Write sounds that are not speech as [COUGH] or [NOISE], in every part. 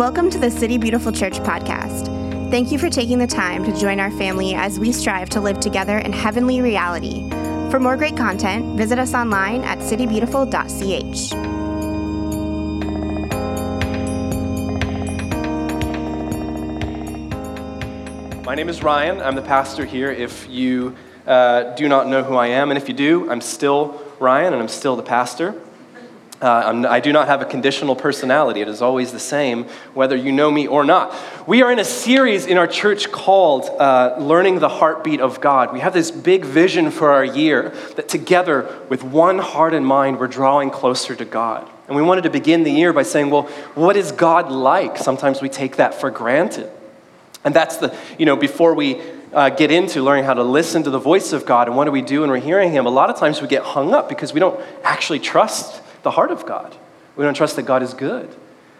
Welcome to the City Beautiful Church podcast. Thank you for taking the time to join our family as we strive to live together in heavenly reality. For more great content, visit us online at citybeautiful.ch. My name is Ryan. I'm the pastor here. If you uh, do not know who I am, and if you do, I'm still Ryan and I'm still the pastor. Uh, I do not have a conditional personality. It is always the same, whether you know me or not. We are in a series in our church called uh, Learning the Heartbeat of God. We have this big vision for our year that together, with one heart and mind, we're drawing closer to God. And we wanted to begin the year by saying, well, what is God like? Sometimes we take that for granted. And that's the, you know, before we uh, get into learning how to listen to the voice of God and what do we do when we're hearing Him, a lot of times we get hung up because we don't actually trust the heart of God. We don't trust that God is good,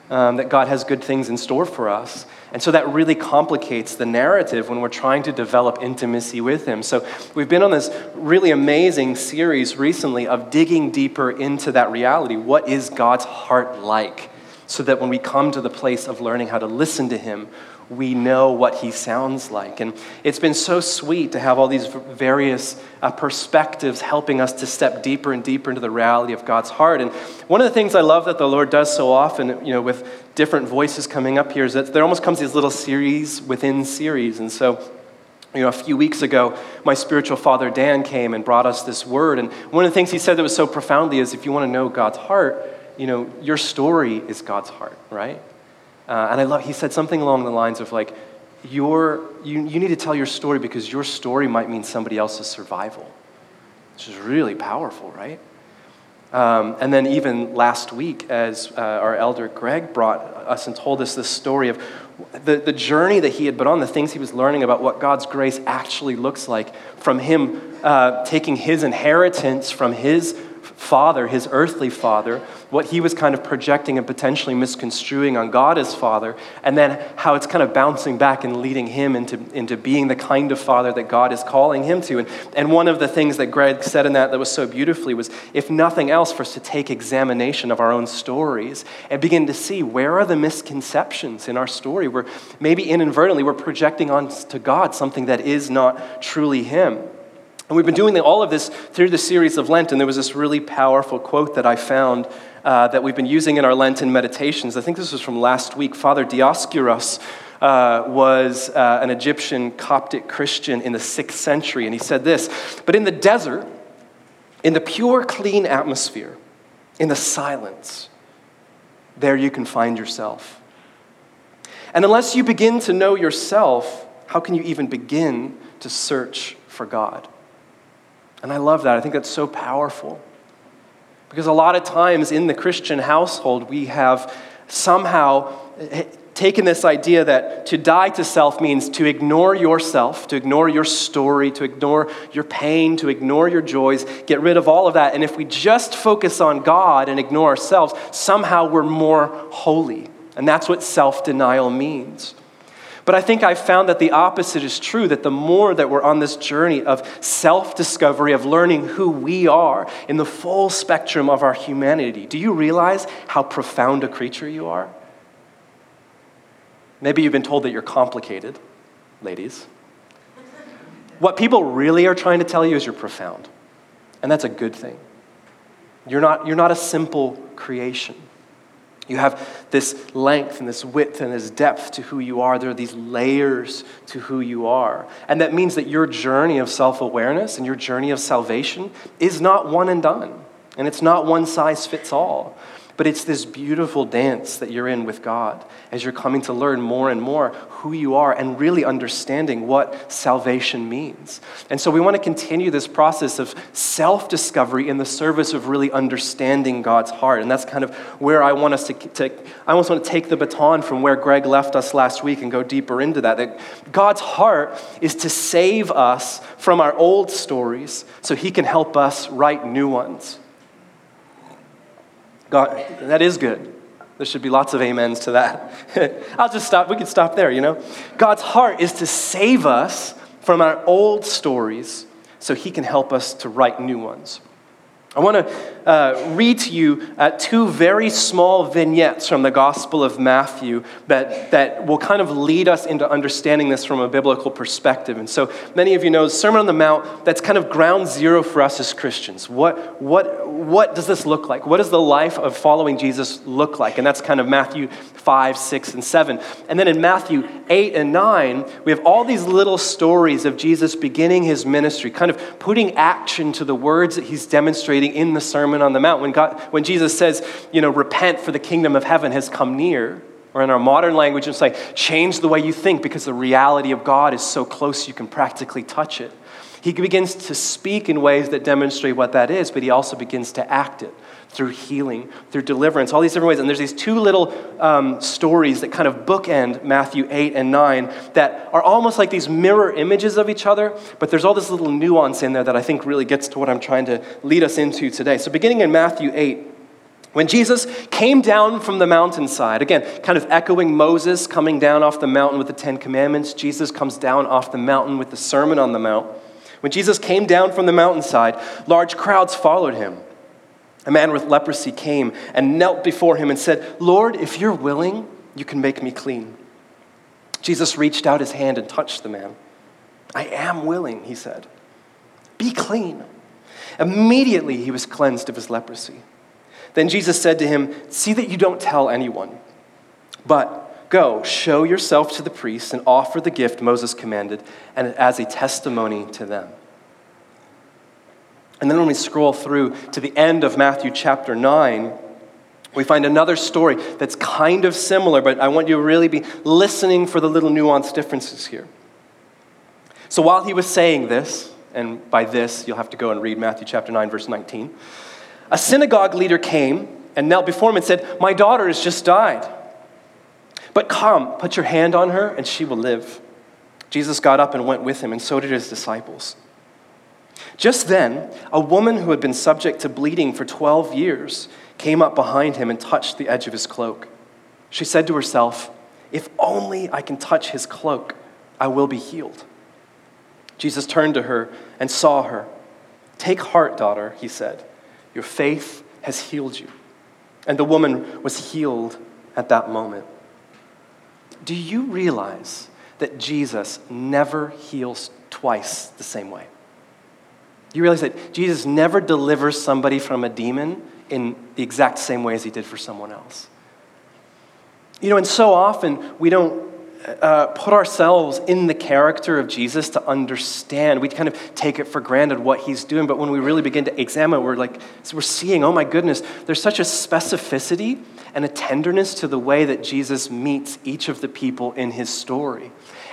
um, that God has good things in store for us. And so that really complicates the narrative when we're trying to develop intimacy with Him. So we've been on this really amazing series recently of digging deeper into that reality. What is God's heart like? So that when we come to the place of learning how to listen to Him, we know what he sounds like. And it's been so sweet to have all these various uh, perspectives helping us to step deeper and deeper into the reality of God's heart. And one of the things I love that the Lord does so often, you know, with different voices coming up here, is that there almost comes these little series within series. And so, you know, a few weeks ago, my spiritual father Dan came and brought us this word. And one of the things he said that was so profoundly is if you want to know God's heart, you know, your story is God's heart, right? Uh, and I love, he said something along the lines of like, your, you, you need to tell your story because your story might mean somebody else's survival, which is really powerful, right? Um, and then even last week, as uh, our elder Greg brought us and told us this story of the, the journey that he had been on, the things he was learning about what God's grace actually looks like, from him uh, taking his inheritance from his father, his earthly father, what he was kind of projecting and potentially misconstruing on God as father, and then how it's kind of bouncing back and leading him into, into being the kind of father that God is calling him to. And, and one of the things that Greg said in that that was so beautifully was if nothing else, for us to take examination of our own stories and begin to see where are the misconceptions in our story where maybe inadvertently we're projecting onto God something that is not truly him. And we've been doing all of this through the series of Lent, and there was this really powerful quote that I found uh, that we've been using in our Lenten meditations. I think this was from last week. Father Dioscorus uh, was uh, an Egyptian Coptic Christian in the sixth century, and he said this But in the desert, in the pure, clean atmosphere, in the silence, there you can find yourself. And unless you begin to know yourself, how can you even begin to search for God? And I love that. I think that's so powerful. Because a lot of times in the Christian household, we have somehow eh, taken this idea that to die to self means to ignore yourself, to ignore your story, to ignore your pain, to ignore your joys, get rid of all of that. And if we just focus on God and ignore ourselves, somehow we're more holy. And that's what self denial means. But I think I've found that the opposite is true, that the more that we're on this journey of self discovery, of learning who we are in the full spectrum of our humanity, do you realize how profound a creature you are? Maybe you've been told that you're complicated, ladies. What people really are trying to tell you is you're profound. And that's a good thing. You're not, you're not a simple creation. You have this length and this width and this depth to who you are. There are these layers to who you are. And that means that your journey of self awareness and your journey of salvation is not one and done. And it's not one size fits all. But it's this beautiful dance that you're in with God as you're coming to learn more and more who you are and really understanding what salvation means. And so we want to continue this process of self discovery in the service of really understanding God's heart. And that's kind of where I want us to, to, I almost want to take the baton from where Greg left us last week and go deeper into that. That God's heart is to save us from our old stories so he can help us write new ones. God, that is good. There should be lots of amens to that. [LAUGHS] I'll just stop. We could stop there, you know? God's heart is to save us from our old stories so he can help us to write new ones. I want to uh, read to you uh, two very small vignettes from the Gospel of Matthew that, that will kind of lead us into understanding this from a biblical perspective. And so many of you know Sermon on the Mount, that's kind of ground zero for us as Christians. What, what, what does this look like? What does the life of following Jesus look like? And that's kind of Matthew 5, 6, and 7. And then in Matthew 8 and 9, we have all these little stories of Jesus beginning his ministry, kind of putting action to the words that he's demonstrating in the Sermon on the Mount. When, God, when Jesus says, you know, repent for the kingdom of heaven has come near, or in our modern language, it's like change the way you think because the reality of God is so close you can practically touch it. He begins to speak in ways that demonstrate what that is, but he also begins to act it through healing, through deliverance, all these different ways. And there's these two little um, stories that kind of bookend Matthew 8 and 9 that are almost like these mirror images of each other, but there's all this little nuance in there that I think really gets to what I'm trying to lead us into today. So, beginning in Matthew 8, when Jesus came down from the mountainside, again, kind of echoing Moses coming down off the mountain with the Ten Commandments, Jesus comes down off the mountain with the Sermon on the Mount. When Jesus came down from the mountainside, large crowds followed him. A man with leprosy came and knelt before him and said, Lord, if you're willing, you can make me clean. Jesus reached out his hand and touched the man. I am willing, he said. Be clean. Immediately he was cleansed of his leprosy. Then Jesus said to him, See that you don't tell anyone, but go, show yourself to the priests and offer the gift Moses commanded, and as a testimony to them. And then when we scroll through to the end of Matthew chapter 9, we find another story that's kind of similar, but I want you to really be listening for the little nuanced differences here. So while he was saying this, and by this you'll have to go and read Matthew chapter 9, verse 19, a synagogue leader came and knelt before him and said, My daughter has just died. But come, put your hand on her, and she will live. Jesus got up and went with him, and so did his disciples. Just then, a woman who had been subject to bleeding for 12 years came up behind him and touched the edge of his cloak. She said to herself, If only I can touch his cloak, I will be healed. Jesus turned to her and saw her. Take heart, daughter, he said. Your faith has healed you. And the woman was healed at that moment. Do you realize that Jesus never heals twice the same way? You realize that Jesus never delivers somebody from a demon in the exact same way as he did for someone else. You know, and so often we don't uh, put ourselves in the character of Jesus to understand. We kind of take it for granted what he's doing, but when we really begin to examine, we're like, we're seeing, oh my goodness, there's such a specificity and a tenderness to the way that Jesus meets each of the people in his story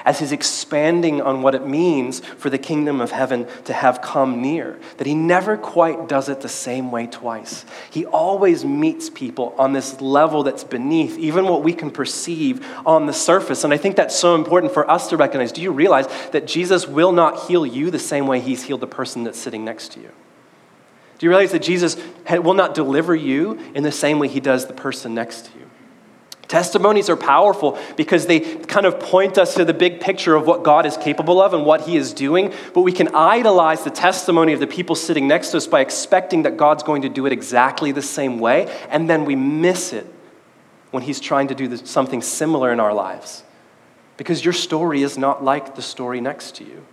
as he's expanding on what it means for the kingdom of heaven to have come near. That he never quite does it the same way twice. He always meets people on this level that's beneath even what we can perceive on the surface. And I think that's so important for us to recognize. Do you realize that Jesus will not heal you the same way he's healed the person that's sitting next to you? Do you realize that Jesus will not deliver you in the same way he does the person next to you? Testimonies are powerful because they kind of point us to the big picture of what God is capable of and what He is doing, but we can idolize the testimony of the people sitting next to us by expecting that God's going to do it exactly the same way, and then we miss it when He's trying to do something similar in our lives. Because your story is not like the story next to you.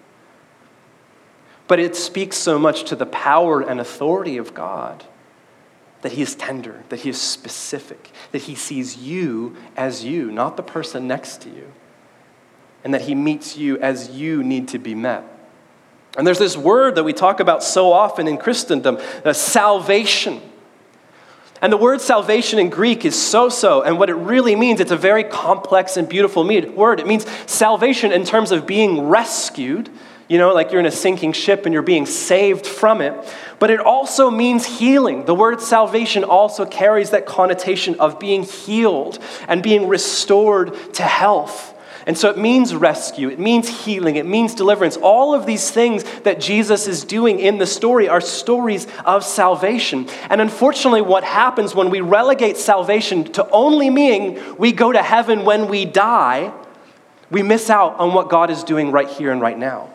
But it speaks so much to the power and authority of God that he is tender, that he is specific, that he sees you as you, not the person next to you, and that he meets you as you need to be met. And there's this word that we talk about so often in Christendom uh, salvation. And the word salvation in Greek is sozo, and what it really means, it's a very complex and beautiful word. It means salvation in terms of being rescued, you know, like you're in a sinking ship and you're being saved from it. But it also means healing. The word salvation also carries that connotation of being healed and being restored to health. And so it means rescue, it means healing, it means deliverance. All of these things that Jesus is doing in the story are stories of salvation. And unfortunately, what happens when we relegate salvation to only meaning we go to heaven when we die, we miss out on what God is doing right here and right now.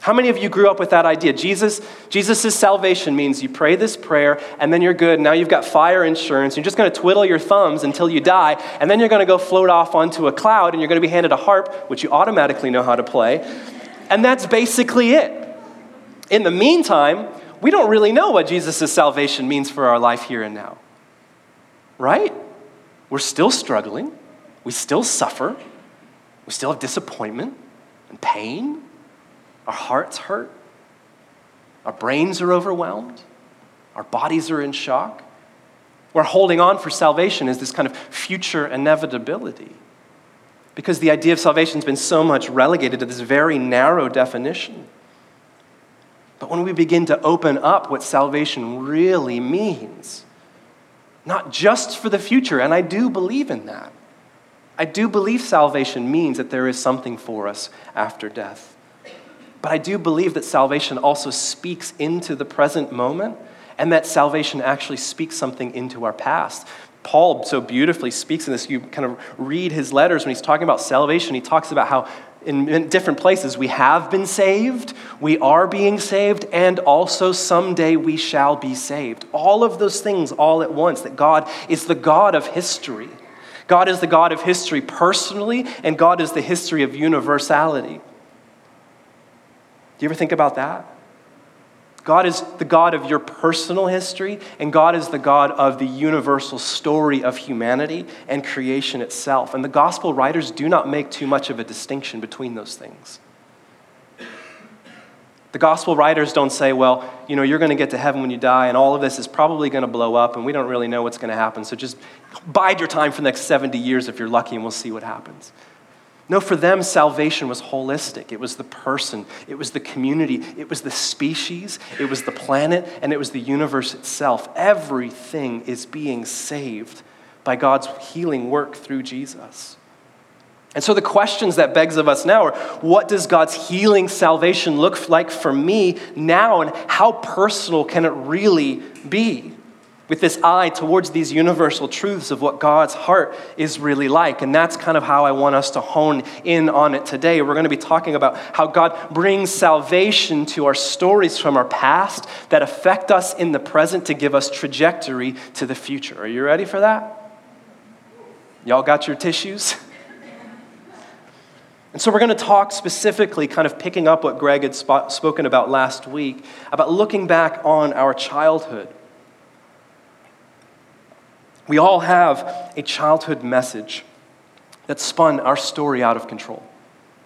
How many of you grew up with that idea? Jesus, Jesus' salvation means you pray this prayer and then you're good. Now you've got fire insurance. You're just going to twiddle your thumbs until you die, and then you're going to go float off onto a cloud and you're going to be handed a harp, which you automatically know how to play. And that's basically it. In the meantime, we don't really know what Jesus' salvation means for our life here and now. Right? We're still struggling. We still suffer. We still have disappointment and pain our hearts hurt. Our brains are overwhelmed. Our bodies are in shock. We're holding on for salvation as this kind of future inevitability. Because the idea of salvation has been so much relegated to this very narrow definition. But when we begin to open up what salvation really means, not just for the future, and I do believe in that, I do believe salvation means that there is something for us after death. But I do believe that salvation also speaks into the present moment and that salvation actually speaks something into our past. Paul so beautifully speaks in this. You kind of read his letters when he's talking about salvation. He talks about how in, different places we have been saved, we are being saved, and also someday we shall be saved. All of those things all at once, that God is the God of history. God is the God of history personally, and God is the history of universality. Do you ever think about that? God is the God of your personal history, and God is the God of the universal story of humanity and creation itself. And the gospel writers do not make too much of a distinction between those things. The gospel writers don't say, well, you know, you're going to get to heaven when you die, and all of this is probably going to blow up, and we don't really know what's going to happen. So just bide your time for the next 70 years if you're lucky, and we'll see what happens. No, for them, salvation was holistic. It was the person, it was the community, it was the species, it was the planet, and it was the universe itself. Everything is being saved by God's healing work through Jesus. And so the questions that begs of us now are what does God's healing salvation look like for me now and how personal can it really be? With this eye towards these universal truths of what God's heart is really like. And that's kind of how I want us to hone in on it today. We're going to be talking about how God brings salvation to our stories from our past that affect us in the present to give us trajectory to the future. Are you ready for that? Y'all got your tissues? And so, we're going to talk specifically, kind of picking up what Greg had sp- spoken about last week, about looking back on our childhood we all have a childhood message that spun our story out of control.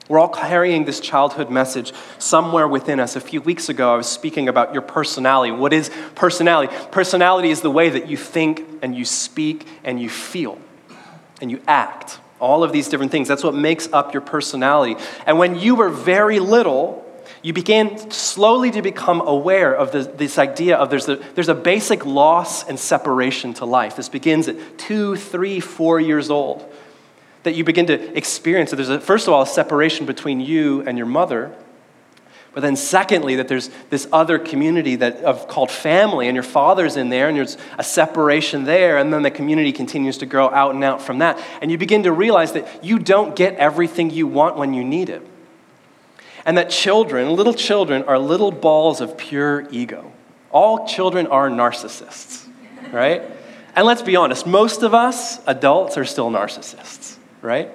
We're all carrying this childhood message somewhere within us. A few weeks ago, I was speaking about your personality. What is personality? Personality is the way that you think and you speak and you feel and you act. All of these different things. That's what makes up your personality. And when you were very little, you began slowly to become aware of this, this idea of there's a, there's a basic loss and separation to life. This begins at two, three, four years old. That you begin to experience that there's, a, first of all, a separation between you and your mother. But then, secondly, that there's this other community that, of, called family, and your father's in there, and there's a separation there, and then the community continues to grow out and out from that. And you begin to realize that you don't get everything you want when you need it. And that children, little children, are little balls of pure ego. All children are narcissists, right? And let's be honest, most of us, adults, are still narcissists, right?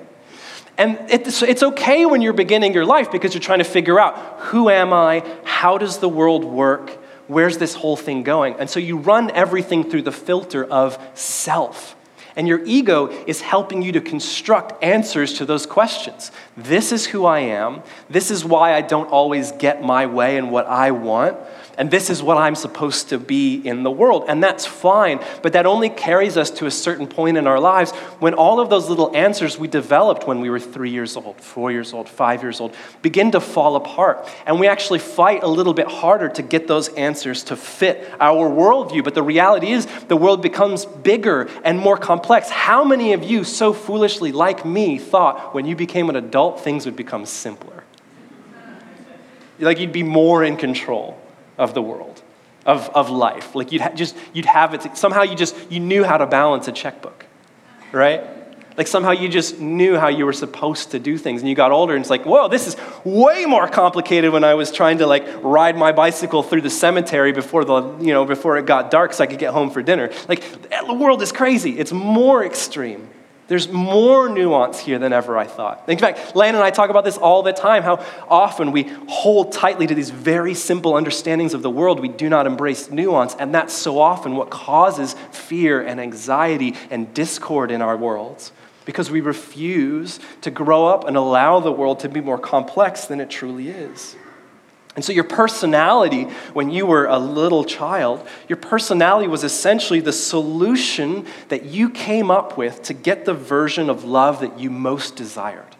And it's, it's okay when you're beginning your life because you're trying to figure out who am I? How does the world work? Where's this whole thing going? And so you run everything through the filter of self. And your ego is helping you to construct answers to those questions. This is who I am. This is why I don't always get my way and what I want and this is what I'm supposed to be in the world. And that's fine, but that only carries us to a certain point in our lives when all of those little answers we developed when we were three years old, four years old, five years old begin to fall apart. And we actually fight a little bit harder to get those answers to fit our worldview. But the reality is, the world becomes bigger and more complex. How many of you, so foolishly like me, thought when you became an adult, things would become simpler? Like you'd be more in control of the world, of, of life. Like you'd ha- just, you'd have it, somehow you just, you knew how to balance a checkbook, right? Like somehow you just knew how you were supposed to do things and you got older and it's like, whoa, this is way more complicated when I was trying to like ride my bicycle through the cemetery before the, you know, before it got dark so I could get home for dinner. Like the world is crazy. It's more extreme. There's more nuance here than ever I thought. In fact, Lan and I talk about this all the time how often we hold tightly to these very simple understandings of the world. We do not embrace nuance, and that's so often what causes fear and anxiety and discord in our worlds because we refuse to grow up and allow the world to be more complex than it truly is. And so, your personality, when you were a little child, your personality was essentially the solution that you came up with to get the version of love that you most desired.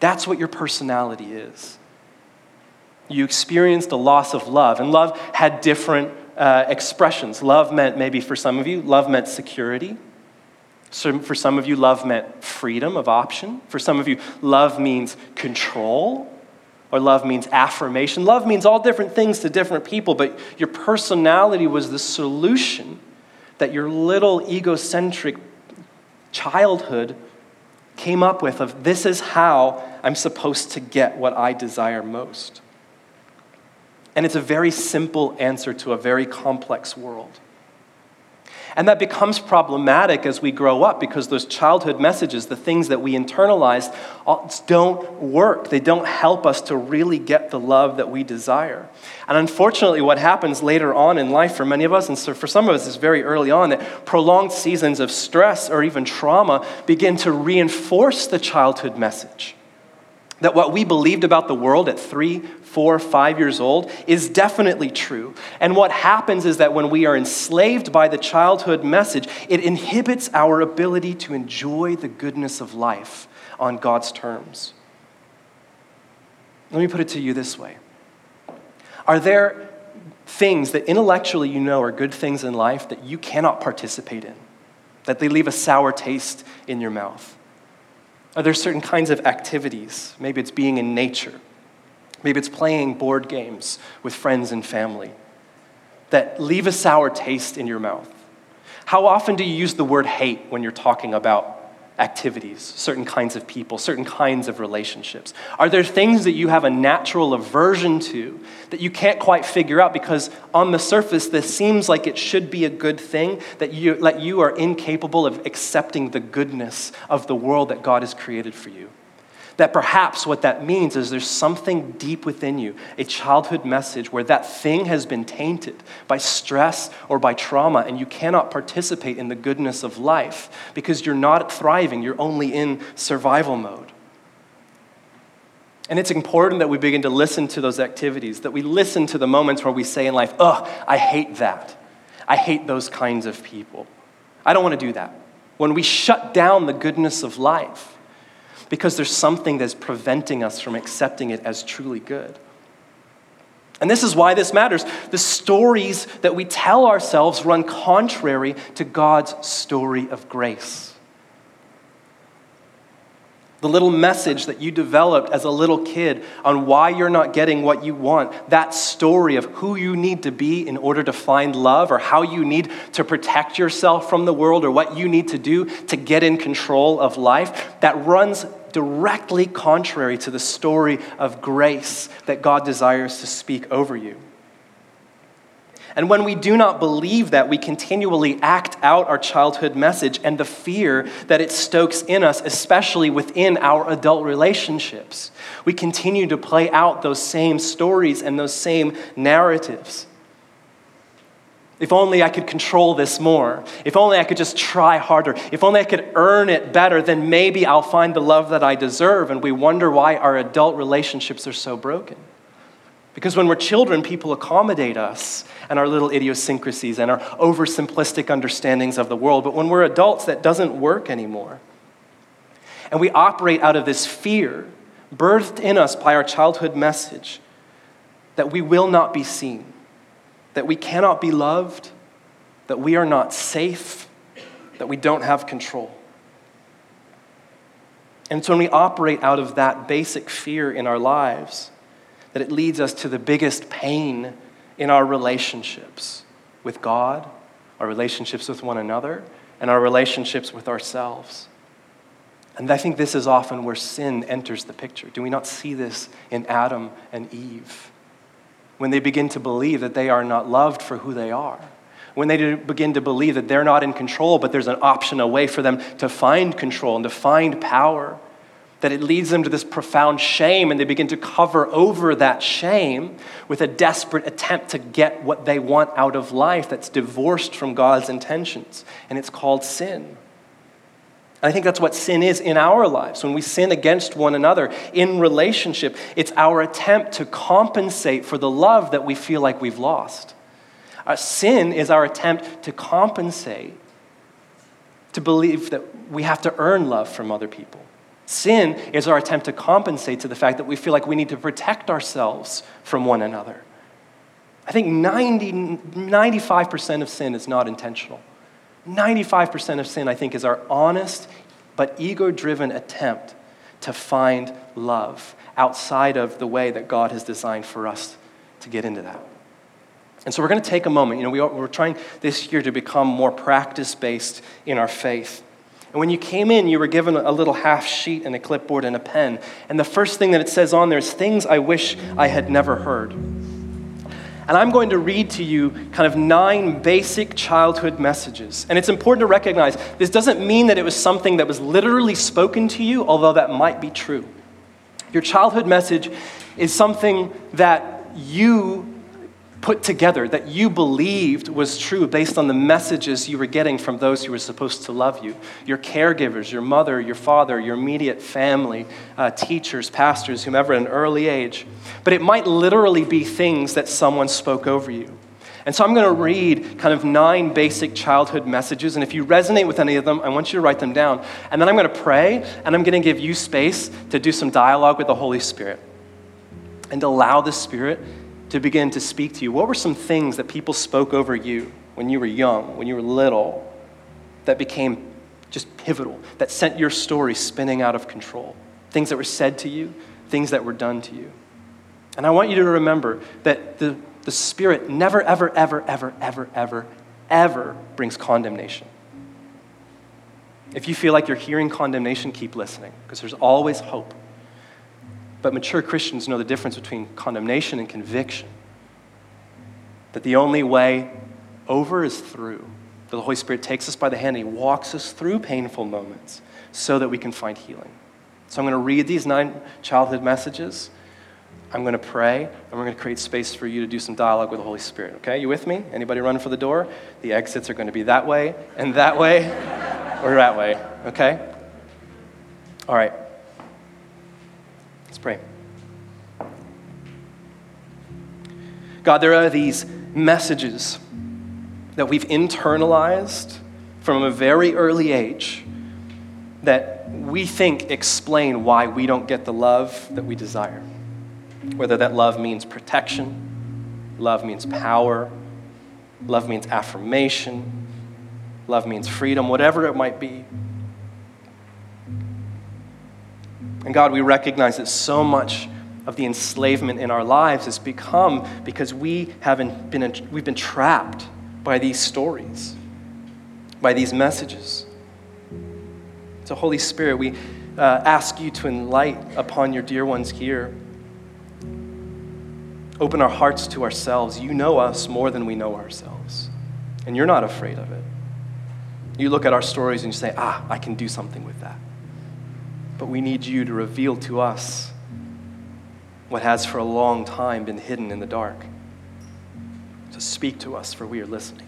That's what your personality is. You experienced a loss of love, and love had different uh, expressions. Love meant, maybe for some of you, love meant security. So for some of you, love meant freedom of option. For some of you, love means control, or love means affirmation. Love means all different things to different people, but your personality was the solution that your little egocentric childhood came up with of this is how I'm supposed to get what I desire most. And it's a very simple answer to a very complex world. And that becomes problematic as we grow up because those childhood messages, the things that we internalized, uh, don't work. They don't help us to really get the love that we desire. And unfortunately, what happens later on in life for many of us, and so for some of us, is very early on, that prolonged seasons of stress or even trauma begin to reinforce the childhood message that what we believed about the world at three, four, five years old is definitely true. And what happens is that when we are enslaved by the childhood message, it inhibits our ability to enjoy the goodness of life on God's terms. Let me put it to you this way Are there things that intellectually you know are good things in life that you cannot participate in? That they leave a sour taste in your mouth? Are there certain kinds of activities? Maybe it's being in nature. Maybe it's playing board games with friends and family that leave a sour taste in your mouth. How often do you use the word hate when you're talking about activities, certain kinds of people, certain kinds of relationships? Are there things that you have a natural aversion to that you can't quite figure out because on the surface this seems like it should be a good thing that you, that you are incapable of accepting the goodness of the world that God has created for you? That perhaps what that means is there's something deep within you, a childhood message where that thing has been tainted by stress or by trauma, and you cannot participate in the goodness of life because you're not thriving, you're only in survival mode. And it's important that we begin to listen to those activities, that we listen to the moments where we say in life, oh, I hate that. I hate those kinds of people. I don't want to do that. When we shut down the goodness of life, because there's something that's preventing us from accepting it as truly good. And this is why this matters. The stories that we tell ourselves run contrary to God's story of grace. The little message that you developed as a little kid on why you're not getting what you want, that story of who you need to be in order to find love, or how you need to protect yourself from the world, or what you need to do to get in control of life, that runs directly contrary to the story of grace that God desires to speak over you. And when we do not believe that, we continually act out our childhood message and the fear that it stokes in us, especially within our adult relationships. We continue to play out those same stories and those same narratives. If only I could control this more. If only I could just try harder. If only I could earn it better, then maybe I'll find the love that I deserve. And we wonder why our adult relationships are so broken. Because when we're children, people accommodate us and our little idiosyncrasies and our oversimplistic understandings of the world. But when we're adults, that doesn't work anymore. And we operate out of this fear, birthed in us by our childhood message, that we will not be seen, that we cannot be loved, that we are not safe, that we don't have control. And so when we operate out of that basic fear in our lives, that it leads us to the biggest pain in our relationships with God, our relationships with one another, and our relationships with ourselves. And I think this is often where sin enters the picture. Do we not see this in Adam and Eve? When they begin to believe that they are not loved for who they are. When they begin to believe that they're not in control, but there's an option, a way for them to find control and to find power, that it leads them to this profound shame, and they begin to cover over that shame with a desperate attempt to get what they want out of life that's divorced from God's intentions. And it's called sin. I think that's what sin is in our lives. When we sin against one another in relationship, it's our attempt to compensate for the love that we feel like we've lost. Our uh, sin is our attempt to compensate, to believe that we have to earn love from other people. Sin is our attempt to compensate to the fact that we feel like we need to protect ourselves from one another. I think 90, 95% of sin is not intentional. 95% of sin, I think, is our honest but ego driven attempt to find love outside of the way that God has designed for us to get into that. And so we're going to take a moment. You know, we are, we're trying this year to become more practice based in our faith. And when you came in, you were given a little half sheet and a clipboard and a pen. And the first thing that it says on there is things I wish I had never heard. And I'm going to read to you kind of nine basic childhood messages. And it's important to recognize this doesn't mean that it was something that was literally spoken to you, although that might be true. Your childhood message is something that you put together that you believed was true based on the messages you were getting from those who were supposed to love you your caregivers, your mother, your father, your immediate family, uh, teachers, pastors, whomever at an early age. But it might literally be things that someone spoke over you. And so I'm going to read kind of nine basic childhood messages. And if you resonate with any of them, I want you to write them down. And then I'm going to pray, and I'm going to give you space to do some dialogue with the Holy Spirit and allow the Spirit to begin to speak to you. What were some things that people spoke over you when you were young, when you were little, that became just pivotal, that sent your story spinning out of control? Things that were said to you, things that were done to you. And I want you to remember that the, the Spirit never, ever, ever, ever, ever, ever, ever brings condemnation. If you feel like you're hearing condemnation, keep listening, because there's always hope. But mature Christians know the difference between condemnation and conviction. That the only way over is through. That the Holy Spirit takes us by the hand and He walks us through painful moments so that we can find healing. So I'm going to read these nine childhood messages. I'm going to pray, and we're going to create space for you to do some dialogue with the Holy Spirit. Okay, you with me? Anybody running for the door? The exits are going to be that way and that way [LAUGHS] or that way. Okay? All right. Let's pray. God, there are these messages that we've internalized from a very early age that we think explain why we don't get the love that we desire. Whether that love means protection, love means power, love means affirmation, love means freedom, whatever it might be. And God, we recognize that so much of the enslavement in our lives has become because we haven't been, we've been trapped by these stories, by these messages. So, Holy Spirit, we uh, ask you to enlighten upon your dear ones here. Open our hearts to ourselves. You know us more than we know ourselves, and you're not afraid of it. You look at our stories and you say, ah, I can do something with that. But we need you to reveal to us what has for a long time been hidden in the dark. To speak to us, for we are listening.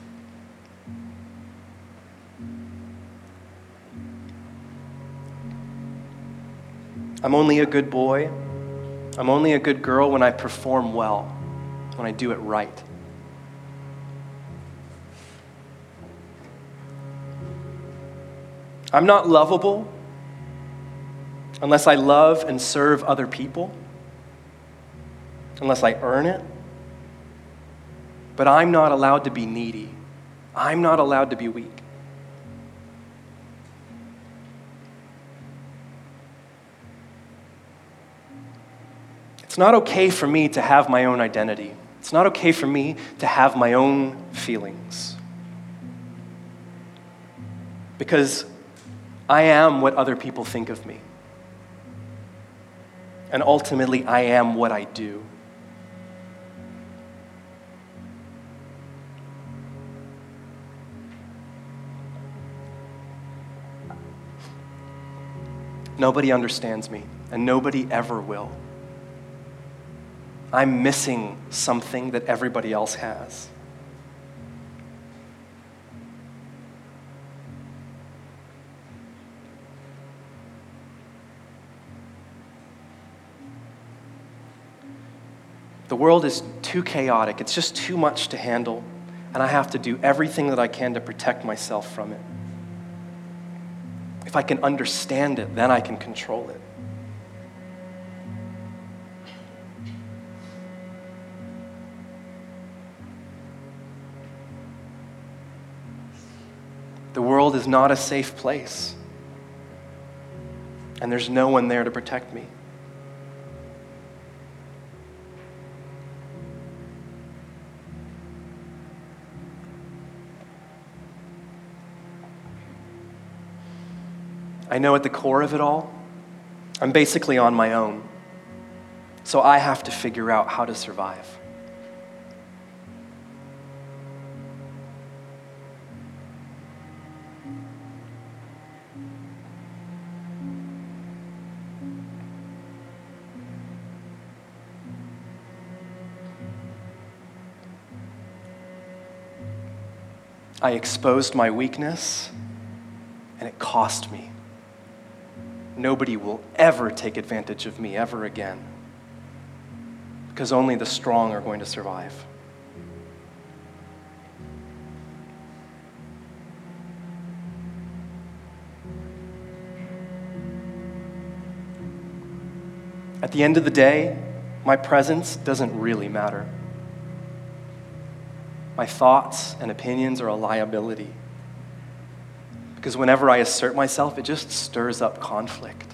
I'm only a good boy. I'm only a good girl when I perform well, when I do it right. I'm not lovable unless I love and serve other people, unless I earn it. But I'm not allowed to be needy. I'm not allowed to be weak. It's not okay for me to have my own identity. It's not okay for me to have my own feelings. Because I am what other people think of me. And ultimately, I am what I do. Nobody understands me, and nobody ever will. I'm missing something that everybody else has. The world is too chaotic, it's just too much to handle, and I have to do everything that I can to protect myself from it. If I can understand it, then I can control it. The world is not a safe place, and there's no one there to protect me. I know at the core of it all, I'm basically on my own. So I have to figure out how to survive. I exposed my weakness, and it cost me nobody will ever take advantage of me ever again. Because only the strong are going to survive. At the end of the day, my presence doesn't really matter. My thoughts and opinions are a liability. Because whenever I assert myself, it just stirs up conflict.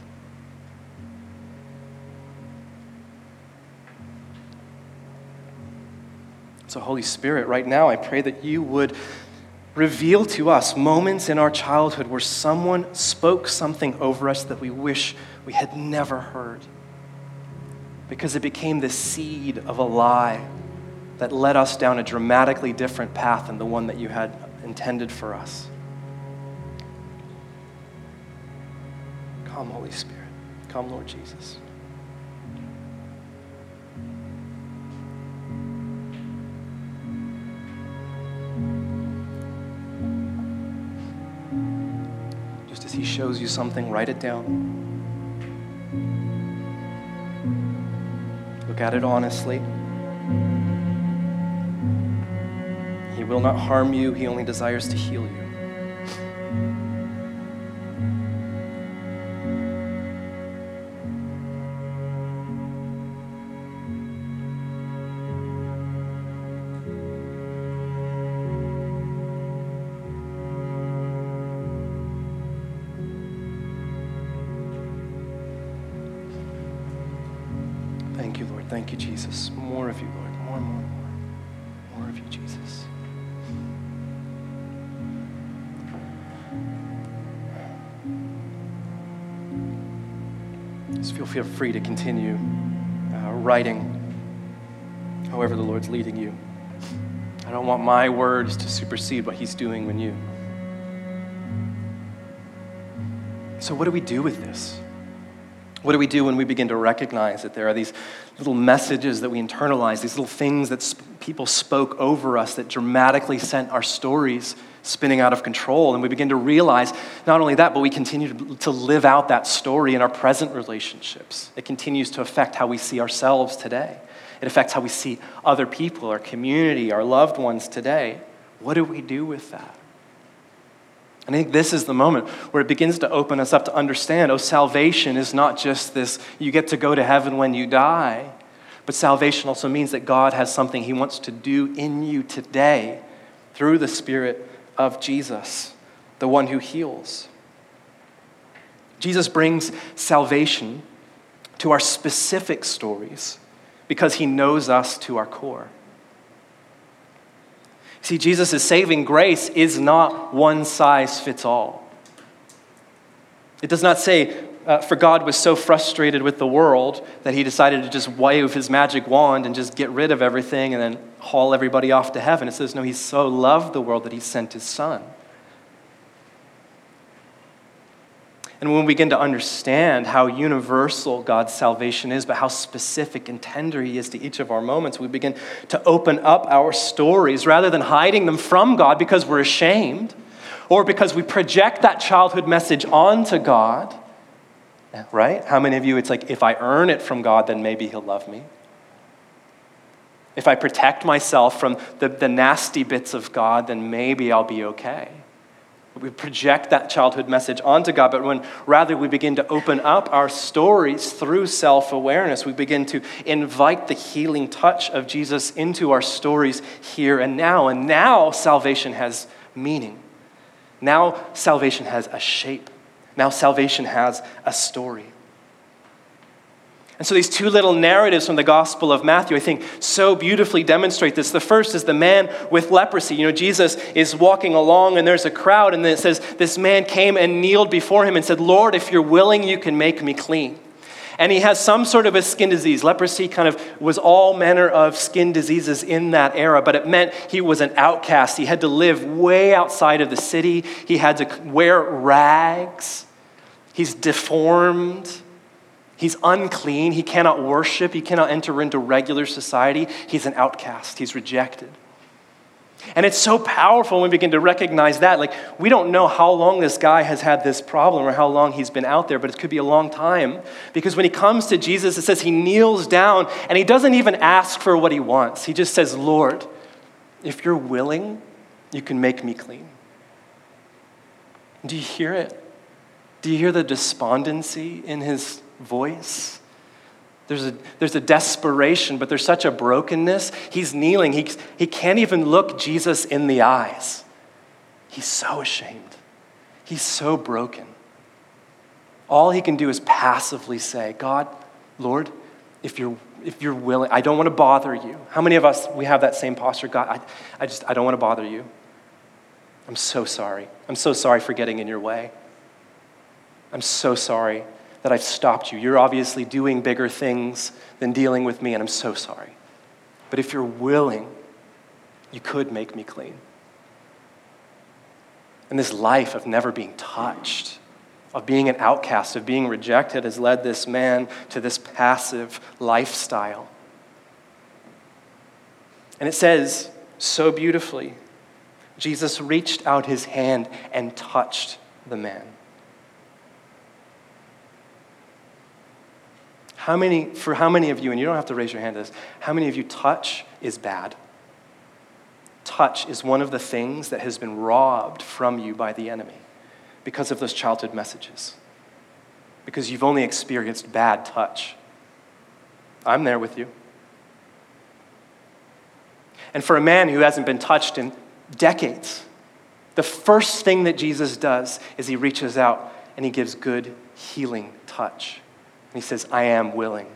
So, Holy Spirit, right now, I pray that you would reveal to us moments in our childhood where someone spoke something over us that we wish we had never heard. Because it became the seed of a lie that led us down a dramatically different path than the one that you had intended for us. Come, Holy Spirit. Come, Lord Jesus. Just as He shows you something, write it down. Look at it honestly. He will not harm you, He only desires to heal you. Jesus. More of you, Lord. More, more, more. More of you, Jesus. Just feel, feel free to continue uh, writing however the Lord's leading you. I don't want my words to supersede what He's doing in you. So, what do we do with this? What do we do when we begin to recognize that there are these little messages that we internalize, these little things that sp- people spoke over us that dramatically sent our stories spinning out of control? And we begin to realize not only that, but we continue to, to live out that story in our present relationships. It continues to affect how we see ourselves today, it affects how we see other people, our community, our loved ones today. What do we do with that? And I think this is the moment where it begins to open us up to understand oh, salvation is not just this, you get to go to heaven when you die, but salvation also means that God has something He wants to do in you today through the Spirit of Jesus, the one who heals. Jesus brings salvation to our specific stories because He knows us to our core. See, Jesus' saving grace is not one size fits all. It does not say, uh, for God was so frustrated with the world that he decided to just wave his magic wand and just get rid of everything and then haul everybody off to heaven. It says, no, he so loved the world that he sent his son. And when we begin to understand how universal God's salvation is, but how specific and tender He is to each of our moments, we begin to open up our stories rather than hiding them from God because we're ashamed or because we project that childhood message onto God. Right? How many of you, it's like, if I earn it from God, then maybe He'll love me? If I protect myself from the, the nasty bits of God, then maybe I'll be okay. We project that childhood message onto God, but when rather we begin to open up our stories through self awareness, we begin to invite the healing touch of Jesus into our stories here and now. And now salvation has meaning. Now salvation has a shape. Now salvation has a story. And so these two little narratives from the Gospel of Matthew, I think, so beautifully demonstrate this. The first is the man with leprosy. You know, Jesus is walking along and there's a crowd, and then it says, This man came and kneeled before him and said, Lord, if you're willing, you can make me clean. And he has some sort of a skin disease. Leprosy kind of was all manner of skin diseases in that era, but it meant he was an outcast. He had to live way outside of the city, he had to wear rags. He's deformed. He's unclean. He cannot worship. He cannot enter into regular society. He's an outcast. He's rejected. And it's so powerful when we begin to recognize that. Like, we don't know how long this guy has had this problem or how long he's been out there, but it could be a long time. Because when he comes to Jesus, it says he kneels down and he doesn't even ask for what he wants. He just says, Lord, if you're willing, you can make me clean. Do you hear it? Do you hear the despondency in his voice. There's a, there's a desperation, but there's such a brokenness. He's kneeling. He, he can't even look Jesus in the eyes. He's so ashamed. He's so broken. All he can do is passively say, God, Lord, if you're, if you're willing, I don't want to bother you. How many of us, we have that same posture? God, I, I just, I don't want to bother you. I'm so sorry. I'm so sorry for getting in your way. I'm so sorry that I've stopped you. You're obviously doing bigger things than dealing with me, and I'm so sorry. But if you're willing, you could make me clean. And this life of never being touched, of being an outcast, of being rejected, has led this man to this passive lifestyle. And it says so beautifully Jesus reached out his hand and touched the man. How many, for how many of you, and you don't have to raise your hand this, how many of you touch is bad? Touch is one of the things that has been robbed from you by the enemy because of those childhood messages. Because you've only experienced bad touch. I'm there with you. And for a man who hasn't been touched in decades, the first thing that Jesus does is he reaches out and he gives good healing touch. And he says, I am willing,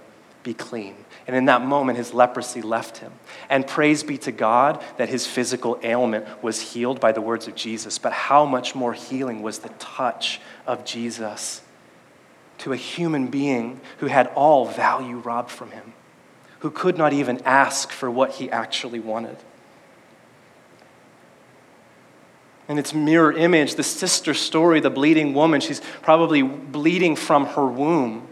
be clean. And in that moment, his leprosy left him. And praise be to God that his physical ailment was healed by the words of Jesus. But how much more healing was the touch of Jesus to a human being who had all value robbed from him, who could not even ask for what he actually wanted? And its mirror image, the sister story, the bleeding woman, she's probably bleeding from her womb.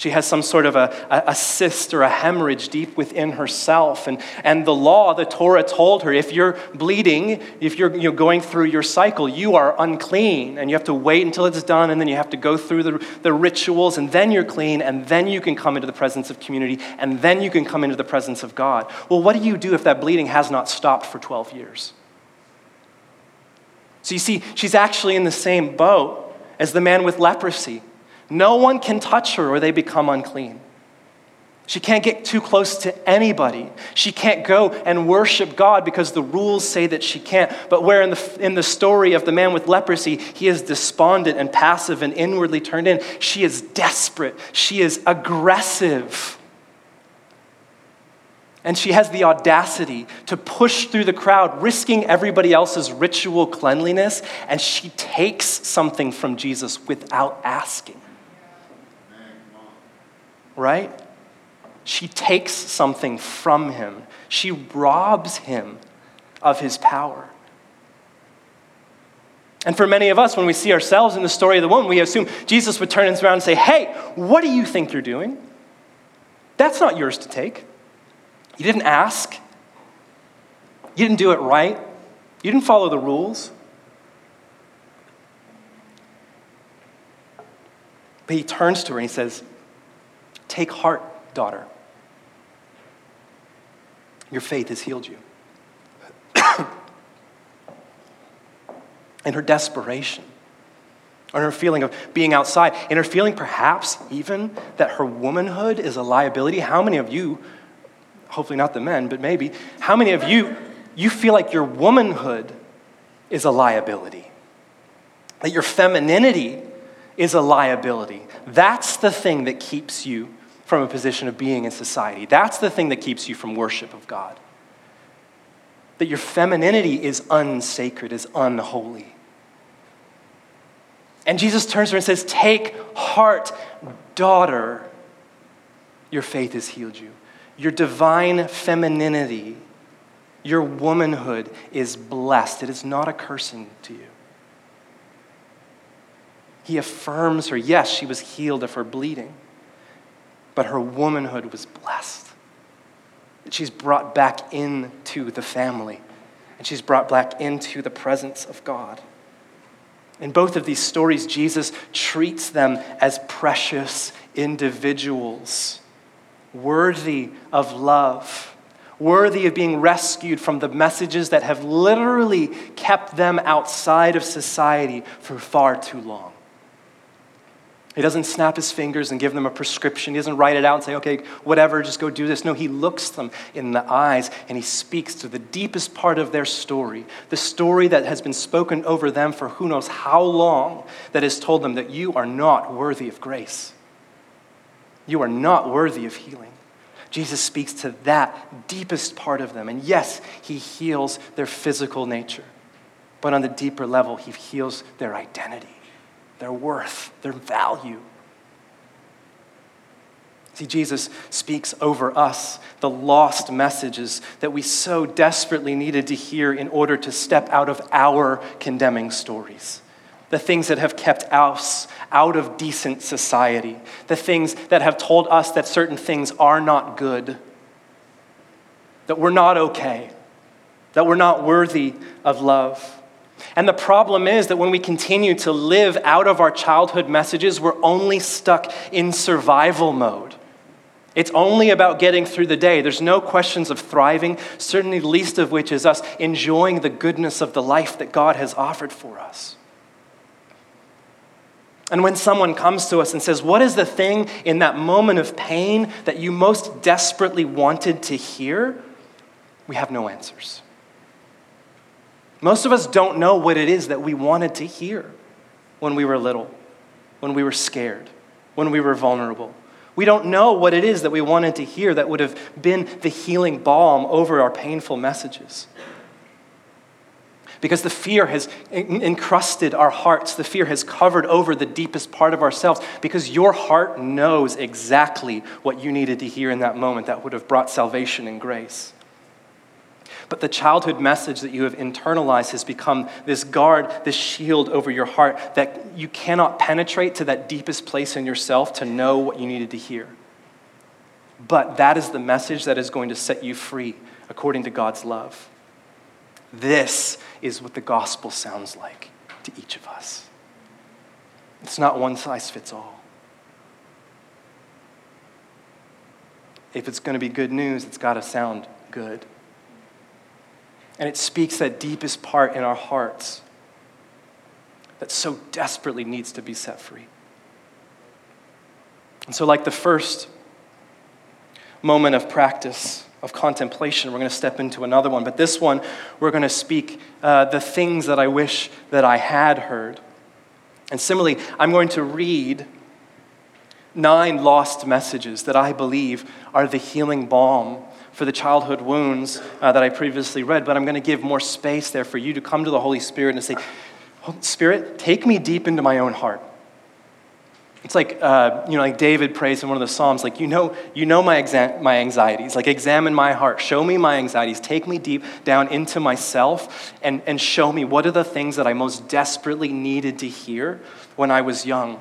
She has some sort of a, a, cyst or a hemorrhage deep within herself. And, and the law, the Torah told her if you're bleeding, if you're, you're going through your cycle, you are unclean. And you have to wait until it's done, and then you have to go through the, the rituals, and then you're clean, and then you can come into the presence of community, and then you can come into the presence of God. Well, what do you do if that bleeding has not stopped for 12 years? So you see, she's actually in the same boat as the man with leprosy. No one can touch her or they become unclean. She can't get too close to anybody. She can't go and worship God because the rules say that she can't. But where in the, in the story of the man with leprosy, he is despondent and passive and inwardly turned in, she is desperate. She is aggressive. And she has the audacity to push through the crowd, risking everybody else's ritual cleanliness, and she takes something from Jesus without asking. Right? She takes something from him. She robs him of his power. And for many of us, when we see ourselves in the story of the woman, we assume Jesus would turn around and say, Hey, what do you think you're doing? That's not yours to take. You didn't ask. You didn't do it right. You didn't follow the rules. But he turns to her and he says, Take heart, daughter. Your faith has healed you. [COUGHS] in her desperation, in her feeling of being outside, in her feeling perhaps even that her womanhood is a liability. How many of you, hopefully not the men, but maybe, how many of you, you feel like your womanhood is a liability? That your femininity is a liability. That's the thing that keeps you from a position of being in society. That's the thing that keeps you from worship of God. That your femininity is unsacred, is unholy. And Jesus turns to her and says, Take heart, daughter. Your faith has healed you. Your divine femininity, your womanhood is blessed. It is not a cursing to you. He affirms her. Yes, she was healed of her bleeding but her womanhood was blessed. She's brought back into the family, and she's brought back into the presence of God. In both of these stories, Jesus treats them as precious individuals, worthy of love, worthy of being rescued from the messages that have literally kept them outside of society for far too long. He doesn't snap his fingers and give them a prescription. He doesn't write it out and say, okay, whatever, just go do this. No, he looks them in the eyes and he speaks to the deepest part of their story, the story that has been spoken over them for who knows how long, that has told them that you are not worthy of grace. You are not worthy of healing. Jesus speaks to that deepest part of them. And yes, he heals their physical nature, but on the deeper level, he heals their identity their worth, their value. See, Jesus speaks over us the lost messages that we so desperately needed to hear in order to step out of our condemning stories. The things that have kept us out of decent society. The things that have told us that certain things are not good, that we're not okay, that we're not worthy of love. And the problem is that when we continue to live out of our childhood messages, we're only stuck in survival mode. It's only about getting through the day. There's no questions of thriving, certainly least of which is us enjoying the goodness of the life that God has offered for us. And when someone comes to us and says, What is the thing in that moment of pain that you most desperately wanted to hear? We have no answers. Most of us don't know what it is that we wanted to hear when we were little, when we were scared, when we were vulnerable. We don't know what it is that we wanted to hear that would have been the healing balm over our painful messages. Because the fear has encrusted our hearts, the fear has covered over the deepest part of ourselves, because your heart knows exactly what you needed to hear in that moment that would have brought salvation and grace. But the childhood message that you have internalized has become this guard, this shield over your heart that you cannot penetrate to that deepest place in yourself to know what you needed to hear. But that is the message that is going to set you free according to God's love. This is what the gospel sounds like to each of us. It's not one size fits all. If it's going to be good news, it's got to sound good. And it speaks that deepest part in our hearts that so desperately needs to be set free. And so, like the first moment of practice, of contemplation, we're going to step into another one. But this one, we're going to speak uh, the things that I wish that I had heard. And similarly, I'm going to read nine lost messages that I believe are the healing balm for the childhood wounds uh, that I previously read, but I'm going to give more space there for you to come to the Holy Spirit and say, Spirit, take me deep into my own heart. It's like, uh, you know, like David prays in one of the Psalms, like, you know, you know my, exa- my anxieties. Like, examine my heart. Show me my anxieties. Take me deep down into myself and, and show me what are the things that I most desperately needed to hear when I was young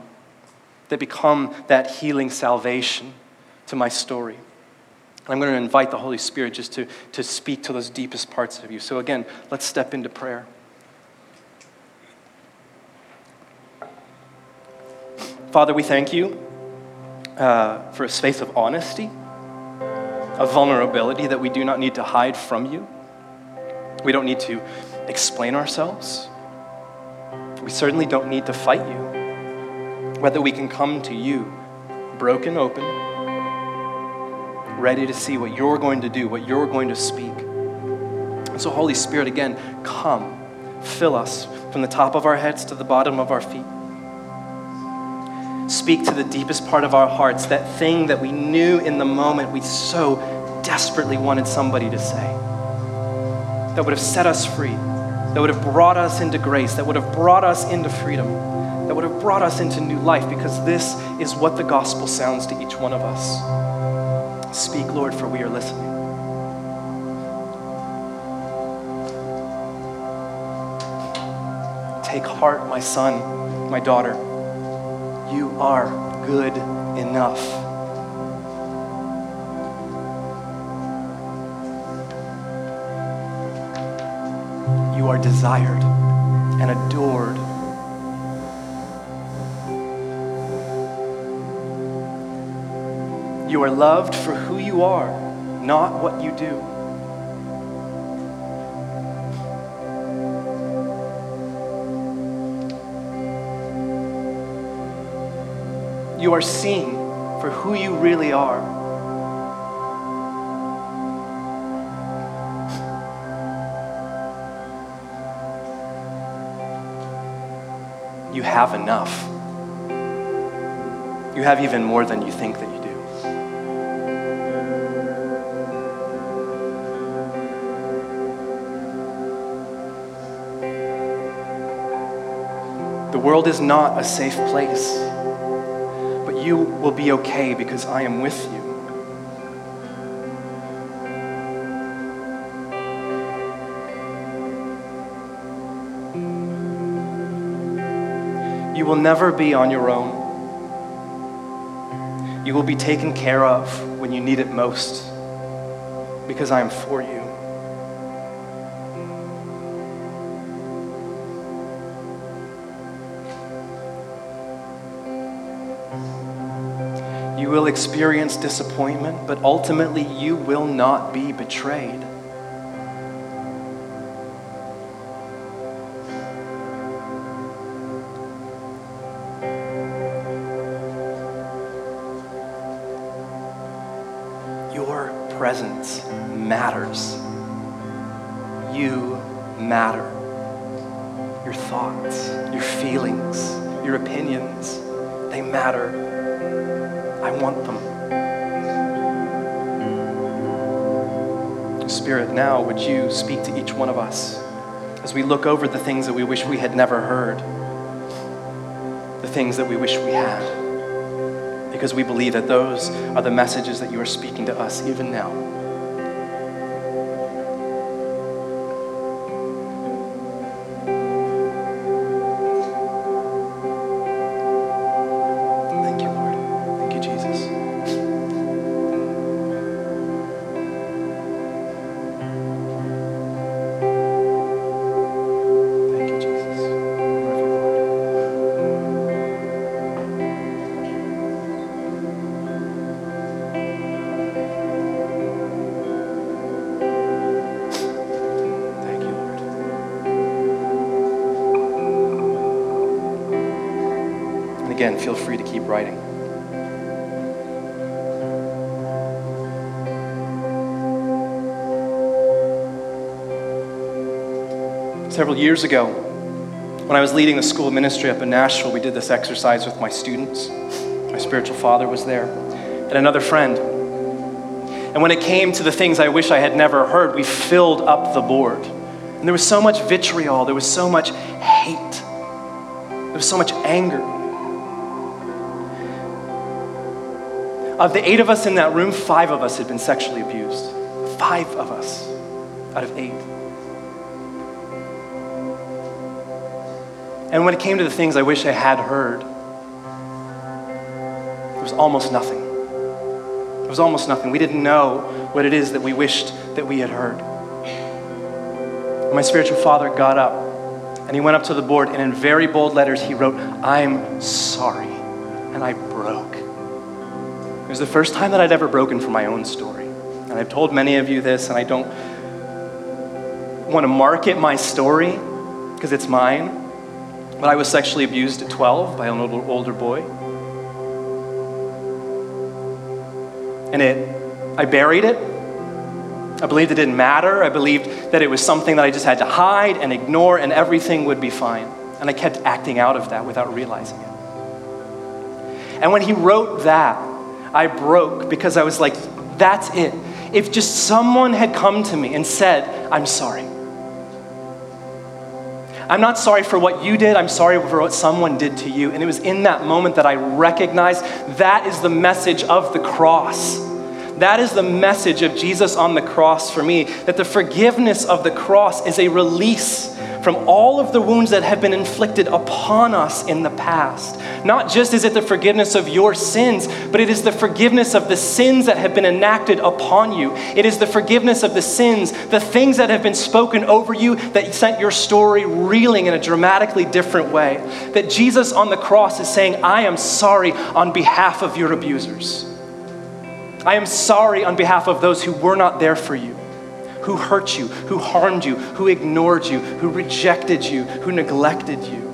that become that healing salvation to my story. I'm going to invite the Holy Spirit just to, to speak to those deepest parts of you. So, again, let's step into prayer. Father, we thank you uh, for a space of honesty, of vulnerability that we do not need to hide from you. We don't need to explain ourselves. We certainly don't need to fight you. Whether we can come to you broken open, ready to see what you're going to do, what you're going to speak. And so, Holy Spirit, again, come, fill us from the top of our heads to the bottom of our feet speak to the deepest part of our hearts, that thing that we knew in the moment we so desperately wanted somebody to say, that would have set us free, that would have brought us into grace, that would have brought us into freedom, that would have brought us into new life, because this is what the gospel sounds to each one of us. Speak, Lord, for we are listening. Take heart, my son, my daughter. You are good enough. You are desired and adored. You are loved for who you are, not what you do. You are seen for who you really are. You have enough. You have even more than you think that you The world is not a safe place but you will be okay because I am with you. You will never be on your own. You will be taken care of when you need it most because I am for you. You will experience disappointment, but ultimately you will not be betrayed. Your presence matters. You matter. Your thoughts, your feelings, your opinions, they matter I want them. Spirit, now would you speak to each one of us as we look over the things that we wish we had never heard, the things that we wish we had, because we believe that those are the messages that you are speaking to us even now. Again, feel free to keep writing. Several years ago, when I was leading the school ministry up in Nashville, we did this exercise with my students. My spiritual father was there, and another friend. And when it came to the things I wish I had never heard, we filled up the board. And there was so much vitriol, there was so much hate, there was so much anger. Of the eight of us in that room, five of us had been sexually abused. Five of us out of eight. And when it came to the things I wish I had heard, it was almost nothing. It was almost nothing. We didn't know what it is that we wished that we had heard. My spiritual father got up and he went up to the board and in very bold letters he wrote, I'm sorry. And I broke. It was the first time that I'd ever broken from my own story. And I've told many of you this, and I don't want to market my story because it's mine. But I was sexually abused at 12 by an older, boy. And it, I buried it. I believed it didn't matter. I believed that it was something that I just had to hide and ignore, and everything would be fine. And I kept acting out of that without realizing it. And when he wrote that, I broke because I was like, that's it. If just someone had come to me and said, I'm sorry. I'm not sorry for what you did, I'm sorry for what someone did to you. And it was in that moment that I recognized that is the message of the cross. That is the message of Jesus on the cross for me that the forgiveness of the cross is a release from all of the wounds that have been inflicted upon us in the past. Not just is it the forgiveness of your sins, but it is the forgiveness of the sins that have been enacted upon you. It is the forgiveness of the sins, the things that have been spoken over you that sent your story reeling in a dramatically different way. That Jesus on the cross is saying, I am sorry on behalf of your abusers. I am sorry on behalf of those who were not there for you, who hurt you, who harmed you, who ignored you, who rejected you, who neglected you.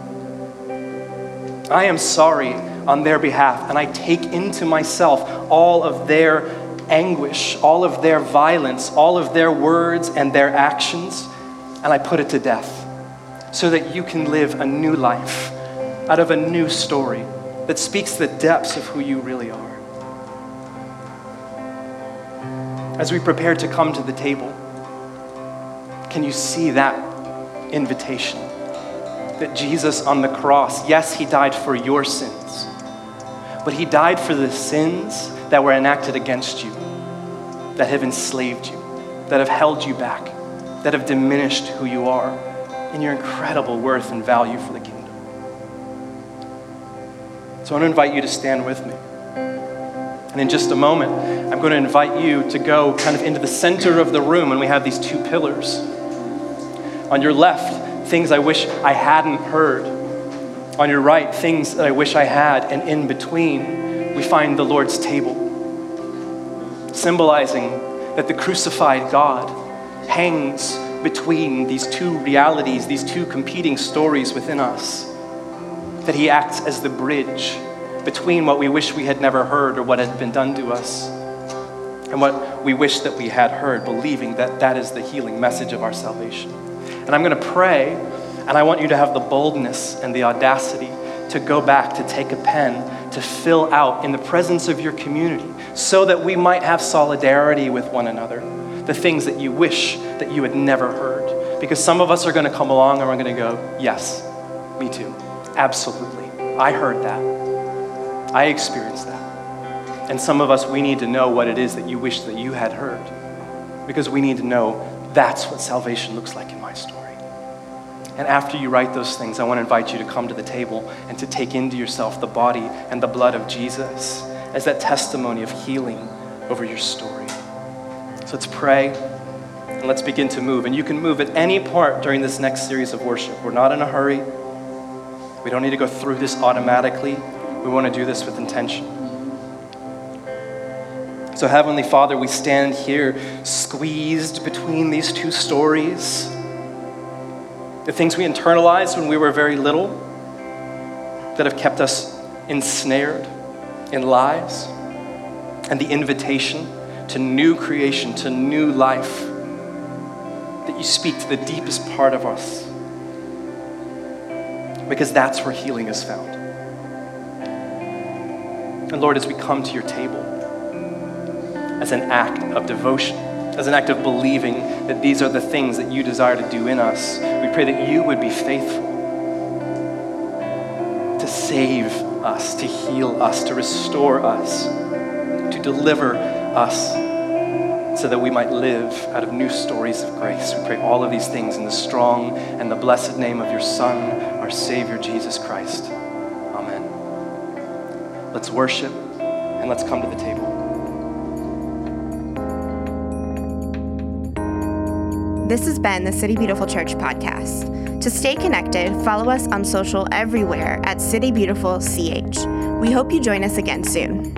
I am sorry on their behalf, and I take into myself all of their anguish, all of their violence, all of their words and their actions, and I put it to death so that you can live a new life out of a new story that speaks the depths of who you really are. As we prepare to come to the table, can you see that invitation? That Jesus on the cross, yes, he died for your sins, but he died for the sins that were enacted against you, that have enslaved you, that have held you back, that have diminished who you are and your incredible worth and value for the kingdom. So I want to invite you to stand with me. And in just a moment, I'm going to invite you to go kind of into the center of the room, and we have these two pillars. On your left, things I wish I hadn't heard. On your right, things that I wish I had. And in between, we find the Lord's table, symbolizing that the crucified God hangs between these two realities, these two competing stories within us. That he acts as the bridge between what we wish we had never heard or what had been done to us and what we wish that we had heard, believing that that is the healing message of our salvation. And I'm going to pray, and I want you to have the boldness and the audacity to go back, to take a pen, to fill out in the presence of your community so that we might have solidarity with one another, the things that you wish that you had never heard. Because some of us are going to come along and we're going to go, Yes, me too. Absolutely. I heard that. I experienced that. And some of us, we need to know what it is that you wish that you had heard. Because we need to know that's what salvation looks like in my story. And after you write those things, I want to invite you to come to the table and to take into yourself the body and the blood of Jesus as that testimony of healing over your story. So let's pray and let's begin to move. And you can move at any part during this next series of worship. We're not in a hurry. We don't need to go through this automatically. We want to do this with intention. So, Heavenly Father, we stand here squeezed between these two stories. The things we internalized when we were very little that have kept us ensnared in lies, and the invitation to new creation, to new life, that you speak to the deepest part of us. Because that's where healing is found. And Lord, as we come to your table, as an act of devotion, as an act of believing that these are the things that you desire to do in us. We pray that you would be faithful to save us, to heal us, to restore us, to deliver us so that we might live out of new stories of grace. We pray all of these things in the strong and the blessed name of your Son, our Savior, Jesus Christ. Let's worship and let's come to the table. This has been the City Beautiful Church podcast. To stay connected, follow us on social everywhere at City Beautiful CH. We hope you join us again soon.